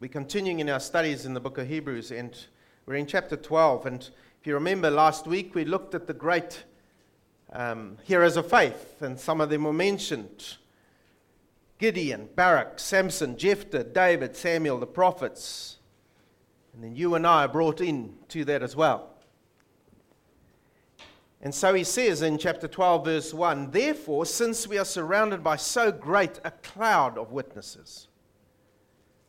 We're continuing in our studies in the book of Hebrews, and we're in chapter 12. And if you remember last week, we looked at the great um, heroes of faith, and some of them were mentioned Gideon, Barak, Samson, Jephthah, David, Samuel, the prophets. And then you and I are brought in to that as well. And so he says in chapter 12, verse 1 Therefore, since we are surrounded by so great a cloud of witnesses,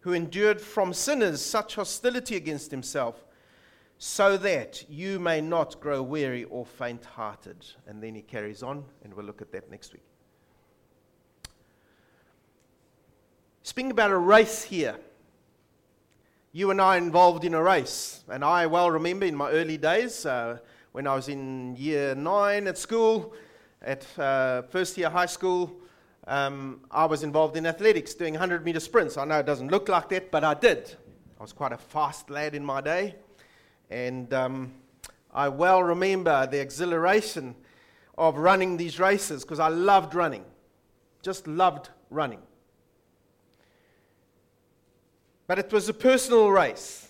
who endured from sinners such hostility against himself, so that you may not grow weary or faint hearted. And then he carries on, and we'll look at that next week. Speaking about a race here, you and I involved in a race, and I well remember in my early days uh, when I was in year nine at school, at uh, first year high school um, I was involved in athletics, doing 100 meter sprints. I know it doesn't look like that, but I did. I was quite a fast lad in my day. And um, I well remember the exhilaration of running these races because I loved running. Just loved running. But it was a personal race.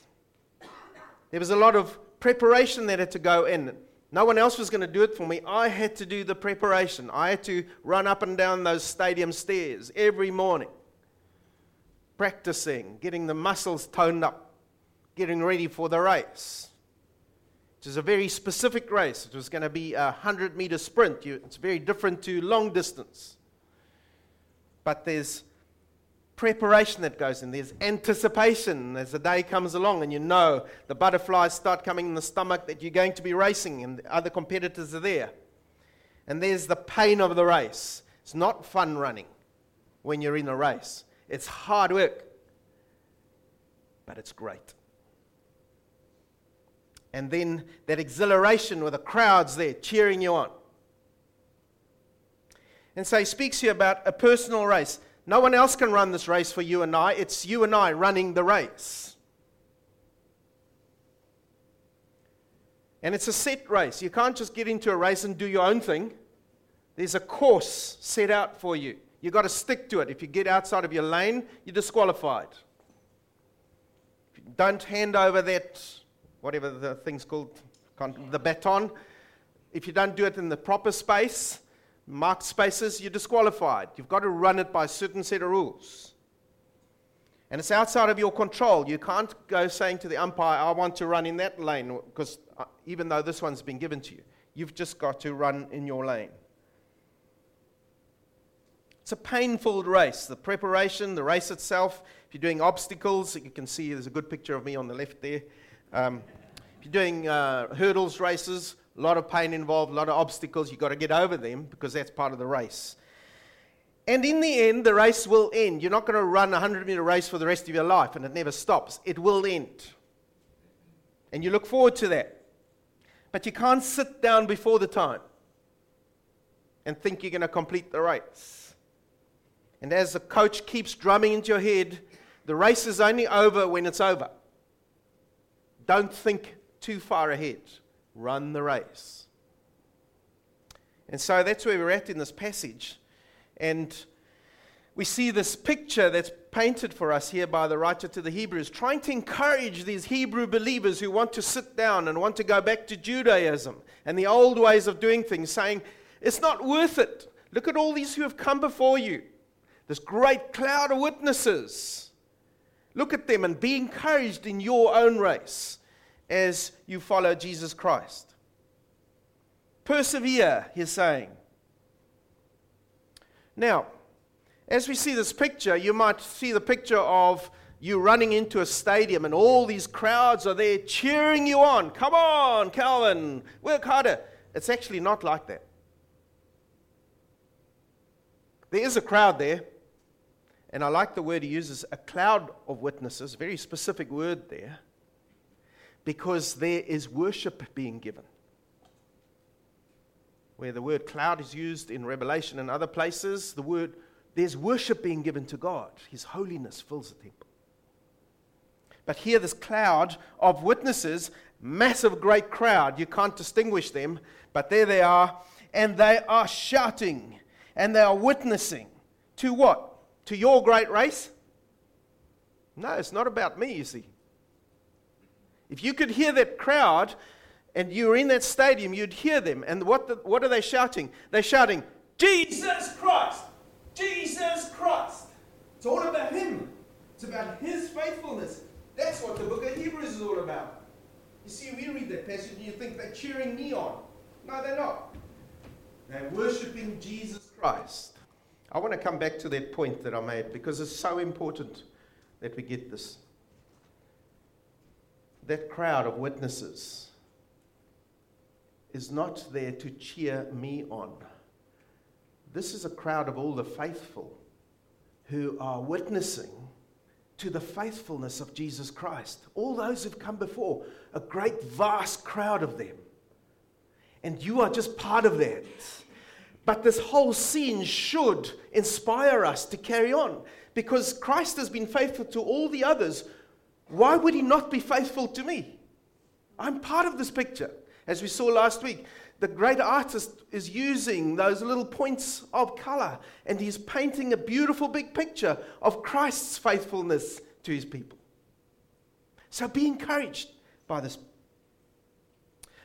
There was a lot of preparation that had to go in. No one else was going to do it for me. I had to do the preparation. I had to run up and down those stadium stairs every morning, practicing, getting the muscles toned up, getting ready for the race. It was a very specific race. It was going to be a 100 meter sprint. It's very different to long distance. But there's preparation that goes in. There's anticipation as the day comes along and you know the butterflies start coming in the stomach that you're going to be racing and other competitors are there. And there's the pain of the race. It's not fun running when you're in a race, it's hard work, but it's great. And then that exhilaration with the crowds there cheering you on. And so he speaks here about a personal race. No one else can run this race for you and I. It's you and I running the race. And it's a set race. You can't just get into a race and do your own thing. There's a course set out for you. You've got to stick to it. If you get outside of your lane, you're disqualified. If you don't hand over that, whatever the thing's called, the baton, if you don't do it in the proper space, marked spaces, you're disqualified. You've got to run it by a certain set of rules. And it's outside of your control. You can't go saying to the umpire, I want to run in that lane, because uh, even though this one's been given to you, you've just got to run in your lane. It's a painful race. The preparation, the race itself, if you're doing obstacles, you can see there's a good picture of me on the left there. Um, if you're doing uh, hurdles races, a lot of pain involved, a lot of obstacles. You've got to get over them because that's part of the race. And in the end, the race will end. You're not going to run a 100 meter race for the rest of your life and it never stops. It will end. And you look forward to that. But you can't sit down before the time and think you're going to complete the race. And as the coach keeps drumming into your head, the race is only over when it's over. Don't think too far ahead run the race. And so that's where we're at in this passage. And we see this picture that's painted for us here by the writer to the Hebrews, trying to encourage these Hebrew believers who want to sit down and want to go back to Judaism and the old ways of doing things, saying, It's not worth it. Look at all these who have come before you, this great cloud of witnesses. Look at them and be encouraged in your own race as you follow Jesus Christ. Persevere, he's saying. Now, as we see this picture, you might see the picture of you running into a stadium and all these crowds are there cheering you on. Come on, Calvin, work harder. It's actually not like that. There is a crowd there, and I like the word he uses a cloud of witnesses, very specific word there. Because there is worship being given. Where the word cloud is used in Revelation and other places, the word there's worship being given to God. His holiness fills the temple. But here, this cloud of witnesses, massive, great crowd, you can't distinguish them, but there they are, and they are shouting and they are witnessing to what? To your great race? No, it's not about me, you see. If you could hear that crowd and you were in that stadium, you'd hear them. And what, the, what are they shouting? They're shouting, Jesus Christ! Jesus Christ! It's all about Him. It's about His faithfulness. That's what the book of Hebrews is all about. You see, we read that passage and you think they're cheering me on. No, they're not. They're worshiping Jesus Christ. I want to come back to that point that I made because it's so important that we get this. That crowd of witnesses is not there to cheer me on. This is a crowd of all the faithful who are witnessing to the faithfulness of Jesus Christ. All those who've come before, a great, vast crowd of them. And you are just part of that. But this whole scene should inspire us to carry on because Christ has been faithful to all the others. Why would he not be faithful to me? I'm part of this picture. As we saw last week, the great artist is using those little points of color and he's painting a beautiful big picture of Christ's faithfulness to his people. So be encouraged by this.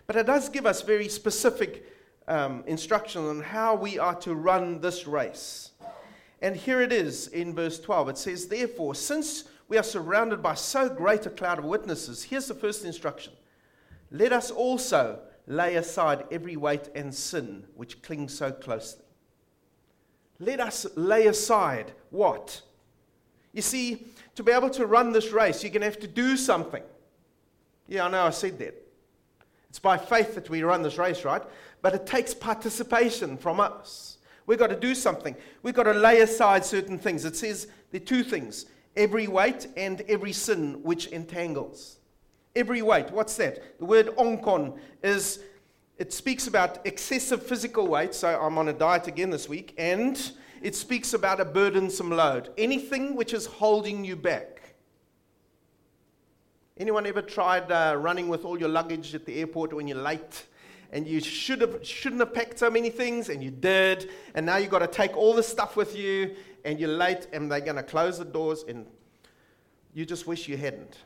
But it does give us very specific um, instruction on how we are to run this race. And here it is in verse 12. It says, Therefore, since we are surrounded by so great a cloud of witnesses, here's the first instruction let us also lay aside every weight and sin which clings so closely. Let us lay aside what? You see, to be able to run this race, you're going to have to do something. Yeah, I know I said that. It's by faith that we run this race, right? But it takes participation from us. We've got to do something. We've got to lay aside certain things. It says there are two things every weight and every sin which entangles. Every weight, what's that? The word onkon is, it speaks about excessive physical weight. So I'm on a diet again this week. And it speaks about a burdensome load. Anything which is holding you back. Anyone ever tried uh, running with all your luggage at the airport when you're late? And you should have, shouldn't have packed so many things, and you did, and now you've got to take all the stuff with you, and you're late, and they're going to close the doors, and you just wish you hadn't.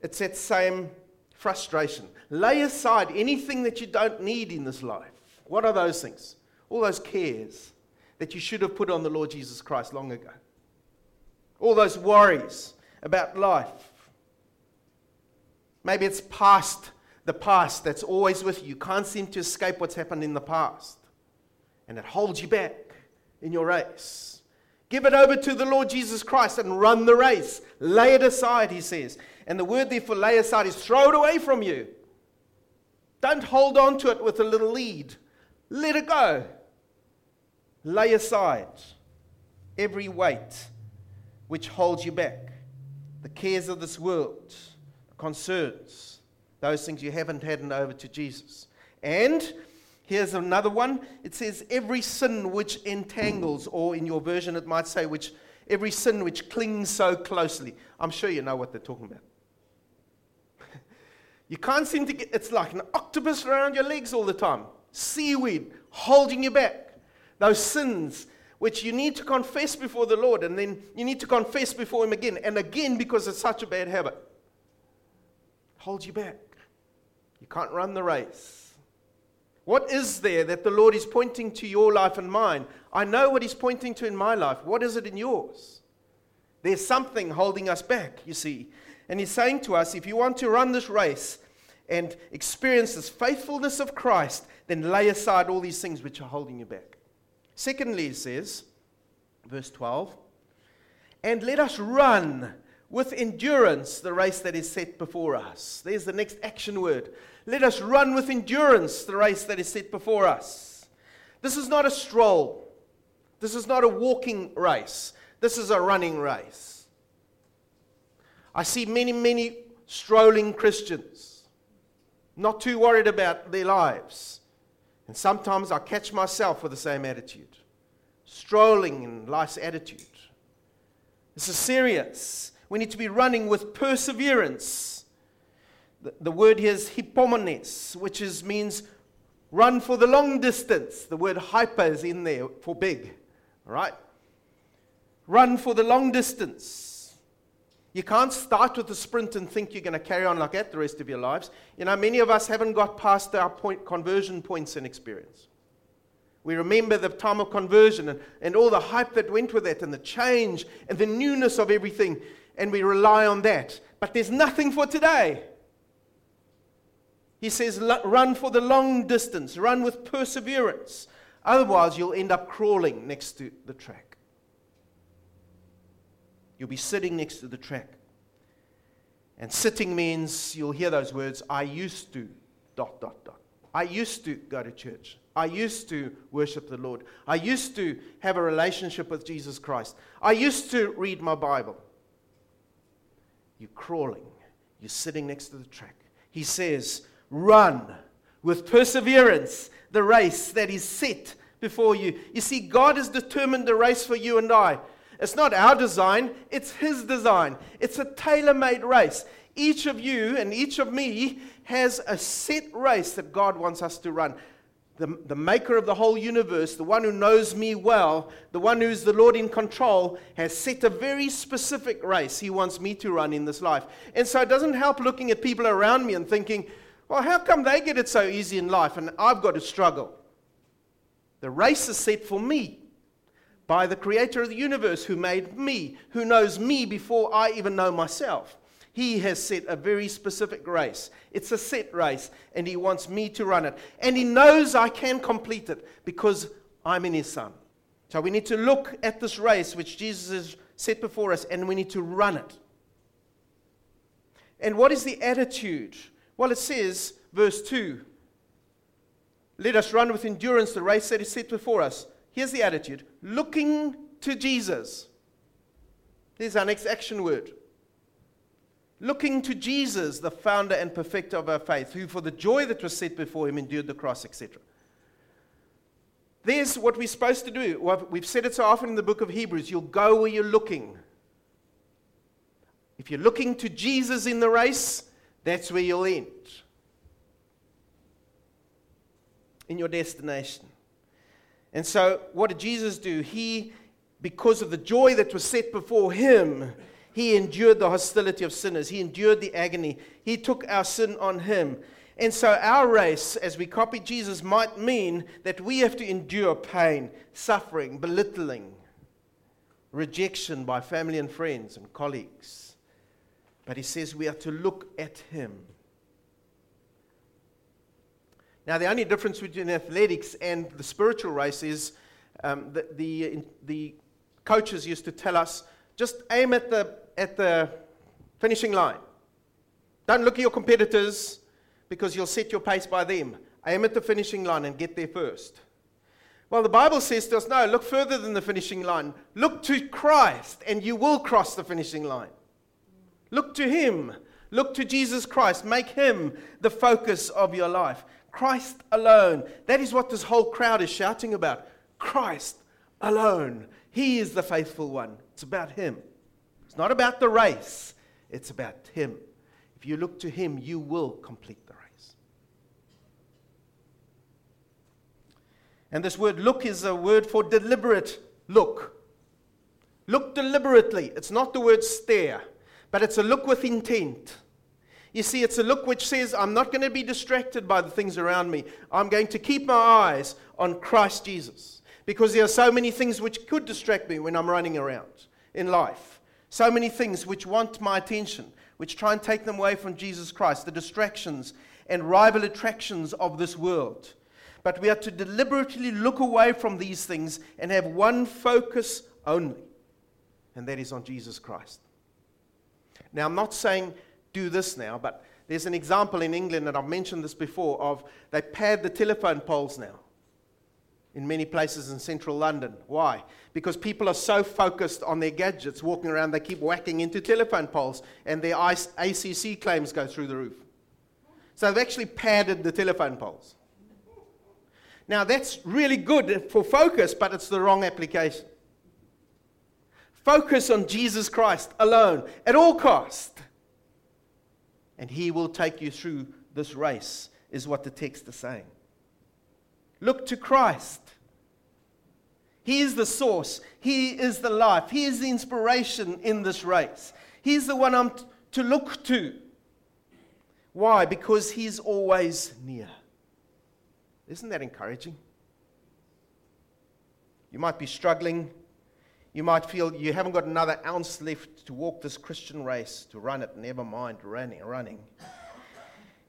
It's that same frustration. Lay aside anything that you don't need in this life. What are those things? All those cares that you should have put on the Lord Jesus Christ long ago. All those worries about life. Maybe it's past the past that's always with you. You can't seem to escape what's happened in the past. And it holds you back in your race. Give it over to the Lord Jesus Christ and run the race. Lay it aside, he says. And the word there for lay aside is throw it away from you. Don't hold on to it with a little lead. Let it go. Lay aside every weight which holds you back, the cares of this world concerns, those things you haven't handed over to Jesus. And here's another one it says, every sin which entangles, or in your version it might say, which every sin which clings so closely. I'm sure you know what they're talking about. you can't seem to get, it's like an octopus around your legs all the time, seaweed holding you back. Those sins which you need to confess before the Lord, and then you need to confess before Him again and again because it's such a bad habit holds you back. You can't run the race. What is there that the Lord is pointing to your life and mine? I know what He's pointing to in my life. What is it in yours? There's something holding us back, you see. And He's saying to us if you want to run this race and experience this faithfulness of Christ, then lay aside all these things which are holding you back. Secondly, He says, verse 12, and let us run with endurance the race that is set before us. There's the next action word. Let us run with endurance the race that is set before us. This is not a stroll. This is not a walking race. This is a running race. I see many, many strolling Christians, not too worried about their lives. And sometimes I catch myself with the same attitude, strolling in life's attitude. This is serious. We need to be running with perseverance. The, the word here is hypomenes, which is, means run for the long distance. The word hyper is in there for big. Right? Run for the long distance. You can't start with a sprint and think you're going to carry on like that the rest of your lives. You know, many of us haven't got past our point, conversion points in experience. We remember the time of conversion and, and all the hype that went with it and the change and the newness of everything, and we rely on that. But there's nothing for today. He says, run for the long distance, run with perseverance. Otherwise, you'll end up crawling next to the track. You'll be sitting next to the track. And sitting means you'll hear those words, I used to, dot, dot, dot. I used to go to church. I used to worship the Lord. I used to have a relationship with Jesus Christ. I used to read my Bible. You're crawling. You're sitting next to the track. He says, run with perseverance the race that is set before you. You see, God has determined the race for you and I. It's not our design, it's His design. It's a tailor made race. Each of you and each of me has a set race that God wants us to run. The, the maker of the whole universe, the one who knows me well, the one who's the Lord in control, has set a very specific race he wants me to run in this life. And so it doesn't help looking at people around me and thinking, well, how come they get it so easy in life and I've got to struggle? The race is set for me by the creator of the universe who made me, who knows me before I even know myself. He has set a very specific race. It's a set race, and He wants me to run it. And He knows I can complete it because I'm in His Son. So we need to look at this race which Jesus has set before us, and we need to run it. And what is the attitude well, it says, verse 2 Let us run with endurance the race that is set before us. Here's the attitude looking to Jesus. There's our next action word. Looking to Jesus, the founder and perfecter of our faith, who for the joy that was set before him endured the cross, etc. There's what we're supposed to do. We've said it so often in the book of Hebrews you'll go where you're looking. If you're looking to Jesus in the race, that's where you'll end in your destination. And so, what did Jesus do? He, because of the joy that was set before him, he endured the hostility of sinners. He endured the agony. He took our sin on him. And so, our race, as we copy Jesus, might mean that we have to endure pain, suffering, belittling, rejection by family and friends and colleagues. But he says we are to look at him. Now, the only difference between athletics and the spiritual race is um, the, the, the coaches used to tell us just aim at the, at the finishing line. Don't look at your competitors because you'll set your pace by them. Aim at the finishing line and get there first. Well, the Bible says to us, no, look further than the finishing line. Look to Christ and you will cross the finishing line. Look to Him. Look to Jesus Christ. Make Him the focus of your life. Christ alone. That is what this whole crowd is shouting about. Christ alone. He is the faithful one. It's about Him. It's not about the race, it's about Him. If you look to Him, you will complete the race. And this word look is a word for deliberate look. Look deliberately. It's not the word stare but it's a look with intent. You see, it's a look which says, I'm not going to be distracted by the things around me. I'm going to keep my eyes on Christ Jesus. Because there are so many things which could distract me when I'm running around in life. So many things which want my attention, which try and take them away from Jesus Christ, the distractions and rival attractions of this world. But we are to deliberately look away from these things and have one focus only, and that is on Jesus Christ. Now, I'm not saying do this now, but there's an example in England, and I've mentioned this before, of they pad the telephone poles now. In many places in central London. Why? Because people are so focused on their gadgets, walking around, they keep whacking into telephone poles, and their ACC claims go through the roof. So they've actually padded the telephone poles. Now, that's really good for focus, but it's the wrong application. Focus on Jesus Christ alone at all cost. And he will take you through this race, is what the text is saying. Look to Christ. He is the source. He is the life. He is the inspiration in this race. He's the one I'm t- to look to. Why? Because He's always near. Isn't that encouraging? You might be struggling. You might feel you haven't got another ounce left to walk this Christian race, to run it, never mind running. running.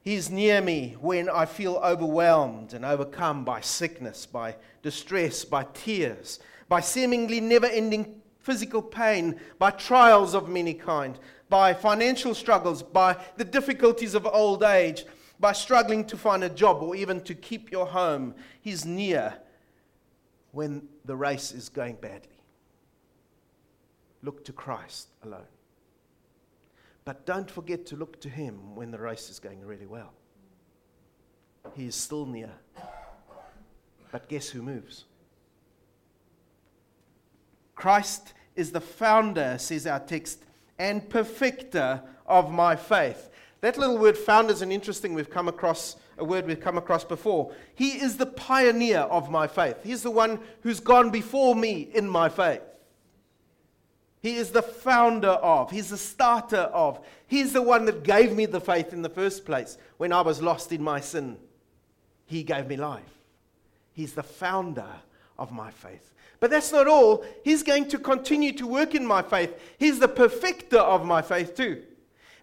He's near me when I feel overwhelmed and overcome by sickness, by distress, by tears, by seemingly never ending physical pain, by trials of many kind, by financial struggles, by the difficulties of old age, by struggling to find a job or even to keep your home. He's near when the race is going badly. Look to Christ alone. But don't forget to look to Him when the race is going really well. He is still near. But guess who moves? Christ is the founder, says our text, and perfecter of my faith. That little word founder is an interesting we've come across a word we've come across before. He is the pioneer of my faith. He's the one who's gone before me in my faith. He is the founder of, He's the starter of. He's the one that gave me the faith in the first place when I was lost in my sin. He gave me life. He's the founder of my faith. But that's not all. He's going to continue to work in my faith. He's the perfecter of my faith, too.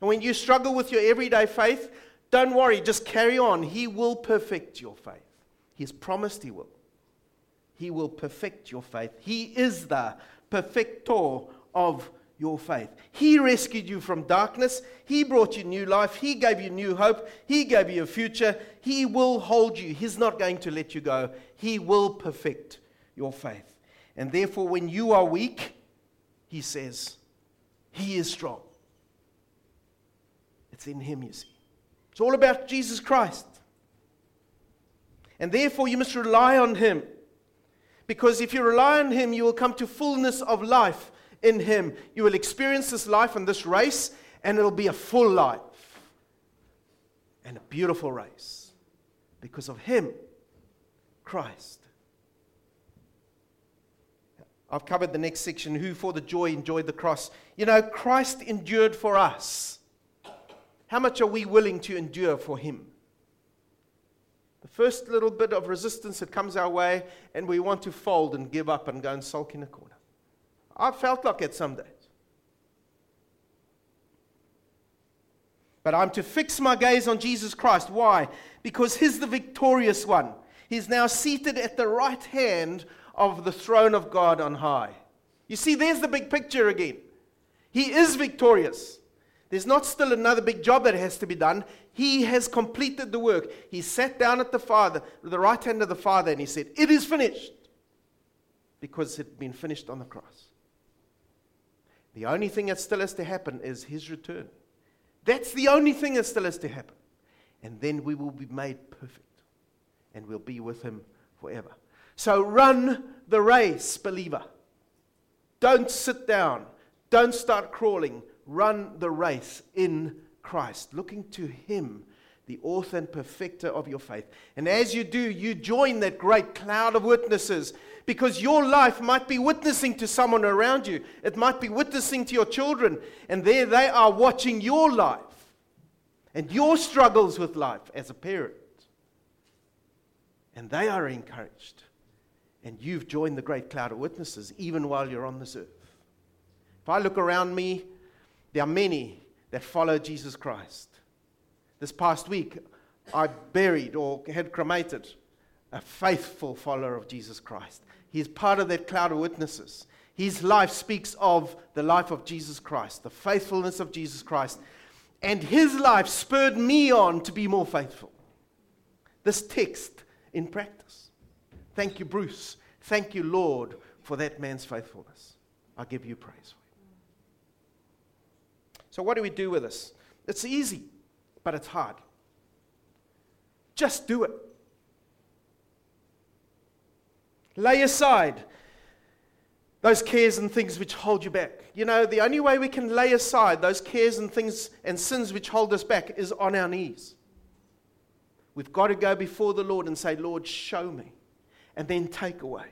And when you struggle with your everyday faith, don't worry, just carry on. He will perfect your faith. He's promised He will. He will perfect your faith. He is the perfecter of your faith. He rescued you from darkness. He brought you new life. He gave you new hope. He gave you a future. He will hold you. He's not going to let you go. He will perfect your faith. And therefore, when you are weak, He says, He is strong. It's in Him, you see. It's all about Jesus Christ. And therefore, you must rely on Him. Because if you rely on Him, you will come to fullness of life in Him. You will experience this life and this race, and it'll be a full life and a beautiful race because of Him, Christ. I've covered the next section who for the joy enjoyed the cross. You know, Christ endured for us. How much are we willing to endure for Him? The first little bit of resistance that comes our way, and we want to fold and give up and go and sulk in a corner. I've felt like it some days. But I'm to fix my gaze on Jesus Christ. Why? Because He's the victorious one. He's now seated at the right hand of the throne of God on high. You see, there's the big picture again. He is victorious. There's not still another big job that has to be done. He has completed the work. He sat down at the Father, the right hand of the Father, and he said, It is finished. Because it had been finished on the cross. The only thing that still has to happen is his return. That's the only thing that still has to happen. And then we will be made perfect. And we'll be with him forever. So run the race, believer. Don't sit down. Don't start crawling. Run the race in Christ, looking to him the author and perfecter of your faith. And as you do, you join that great cloud of witnesses because your life might be witnessing to someone around you. It might be witnessing to your children, and there they are watching your life and your struggles with life as a parent. And they are encouraged. And you've joined the great cloud of witnesses even while you're on this earth. If I look around me, there are many that follow Jesus Christ. This past week, I buried or had cremated a faithful follower of Jesus Christ. He's part of that cloud of witnesses. His life speaks of the life of Jesus Christ, the faithfulness of Jesus Christ. And his life spurred me on to be more faithful. This text in practice. Thank you, Bruce. Thank you, Lord, for that man's faithfulness. I give you praise. So, what do we do with this? It's easy, but it's hard. Just do it. Lay aside those cares and things which hold you back. You know, the only way we can lay aside those cares and things and sins which hold us back is on our knees. We've got to go before the Lord and say, Lord, show me, and then take away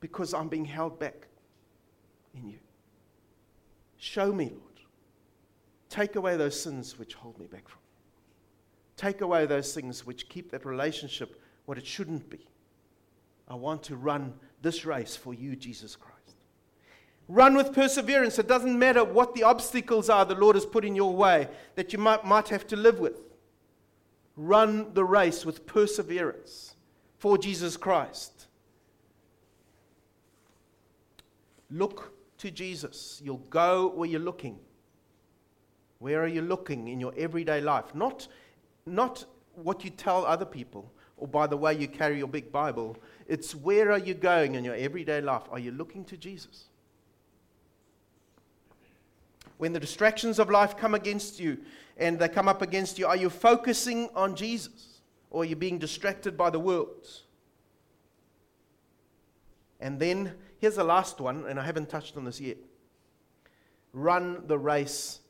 because I'm being held back in you. Show me, Lord. Take away those sins which hold me back from you. Take away those things which keep that relationship what it shouldn't be. I want to run this race for you, Jesus Christ. Run with perseverance. It doesn't matter what the obstacles are the Lord has put in your way that you might, might have to live with. Run the race with perseverance for Jesus Christ. Look to Jesus. You'll go where you're looking. Where are you looking in your everyday life? Not, not what you tell other people or by the way you carry your big Bible. It's where are you going in your everyday life? Are you looking to Jesus? When the distractions of life come against you and they come up against you, are you focusing on Jesus or are you being distracted by the world? And then here's the last one, and I haven't touched on this yet. Run the race.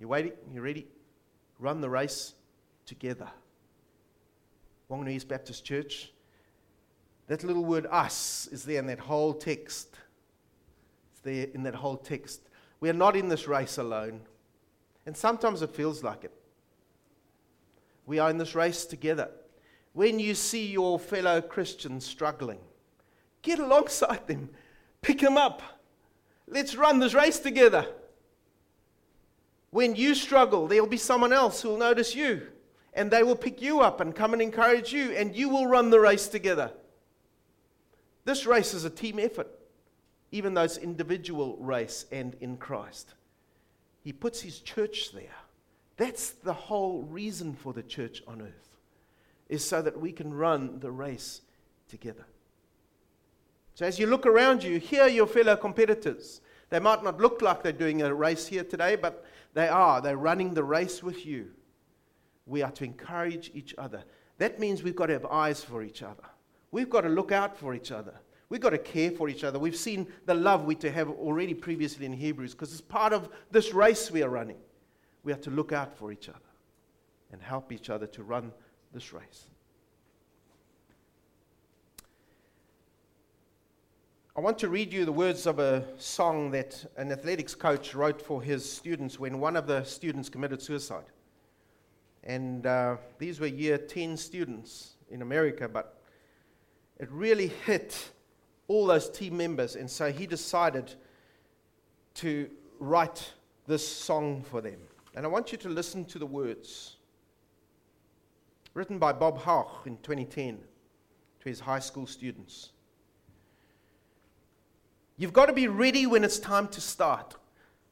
You waiting? You ready? Run the race together. Whanganui East Baptist Church. That little word us is there in that whole text. It's there in that whole text. We are not in this race alone. And sometimes it feels like it. We are in this race together. When you see your fellow Christians struggling, get alongside them, pick them up. Let's run this race together. When you struggle, there'll be someone else who'll notice you, and they will pick you up and come and encourage you, and you will run the race together. This race is a team effort even though it's individual race and in Christ. He puts his church there. That's the whole reason for the church on earth, is so that we can run the race together. So as you look around you, hear your fellow competitors. They might not look like they're doing a race here today, but they are. They're running the race with you. We are to encourage each other. That means we've got to have eyes for each other. We've got to look out for each other. We've got to care for each other. We've seen the love we to have already previously in Hebrews because it's part of this race we are running. We have to look out for each other and help each other to run this race. I want to read you the words of a song that an athletics coach wrote for his students when one of the students committed suicide. And uh, these were year 10 students in America, but it really hit all those team members. And so he decided to write this song for them. And I want you to listen to the words. Written by Bob Hauch in 2010 to his high school students. You've got to be ready when it's time to start.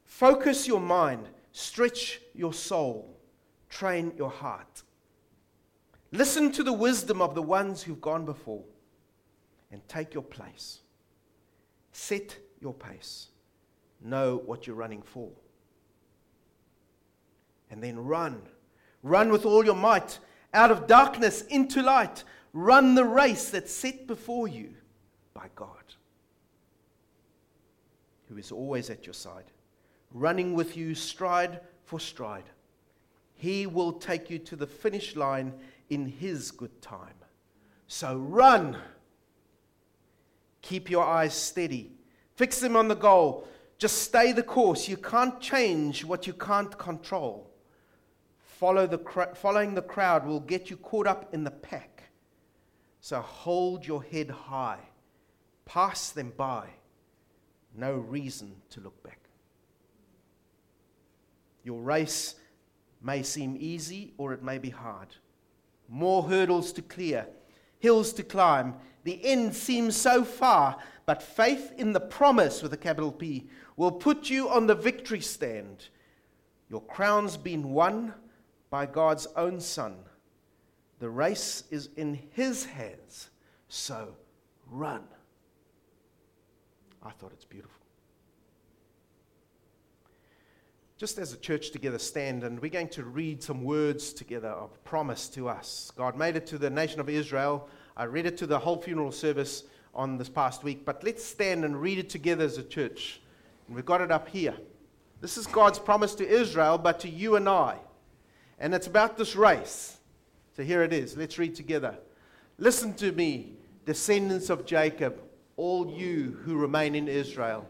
Focus your mind, stretch your soul, train your heart. Listen to the wisdom of the ones who've gone before and take your place. Set your pace. Know what you're running for. And then run. Run with all your might out of darkness into light. Run the race that's set before you by God, who is always at your side, running with you stride for stride. He will take you to the finish line in His good time. So run. Keep your eyes steady. Fix them on the goal. Just stay the course. You can't change what you can't control. Follow the cr- following the crowd will get you caught up in the pack. So hold your head high. Pass them by. No reason to look back. Your race may seem easy or it may be hard. More hurdles to clear, hills to climb, the end seems so far, but faith in the promise with a capital P will put you on the victory stand. Your crown's been won by God's own Son. The race is in His hands. So run. I thought it's beautiful. Just as a church together stand, and we're going to read some words together of promise to us. God made it to the nation of Israel. I read it to the whole funeral service on this past week, but let's stand and read it together as a church. And we've got it up here. This is God's promise to Israel, but to you and I. And it's about this race. So here it is. Let's read together. Listen to me, descendants of Jacob, all you who remain in Israel.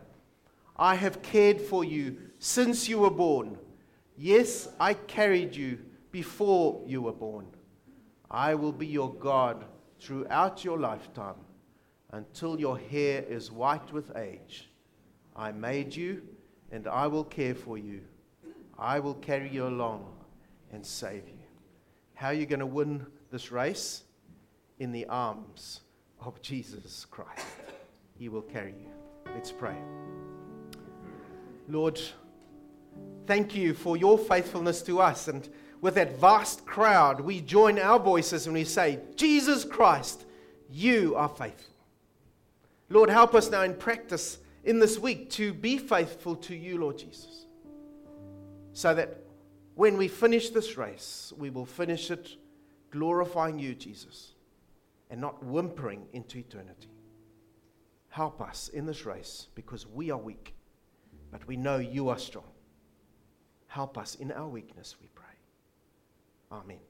I have cared for you since you were born. Yes, I carried you before you were born. I will be your God throughout your lifetime until your hair is white with age. I made you, and I will care for you. I will carry you along and save you. How are you going to win this race? In the arms of Jesus Christ. He will carry you. Let's pray. Lord, thank you for your faithfulness to us. And with that vast crowd, we join our voices and we say, Jesus Christ, you are faithful. Lord, help us now in practice in this week to be faithful to you, Lord Jesus, so that when we finish this race, we will finish it glorifying you, Jesus, and not whimpering into eternity. Help us in this race because we are weak, but we know you are strong. Help us in our weakness, we pray. Amen.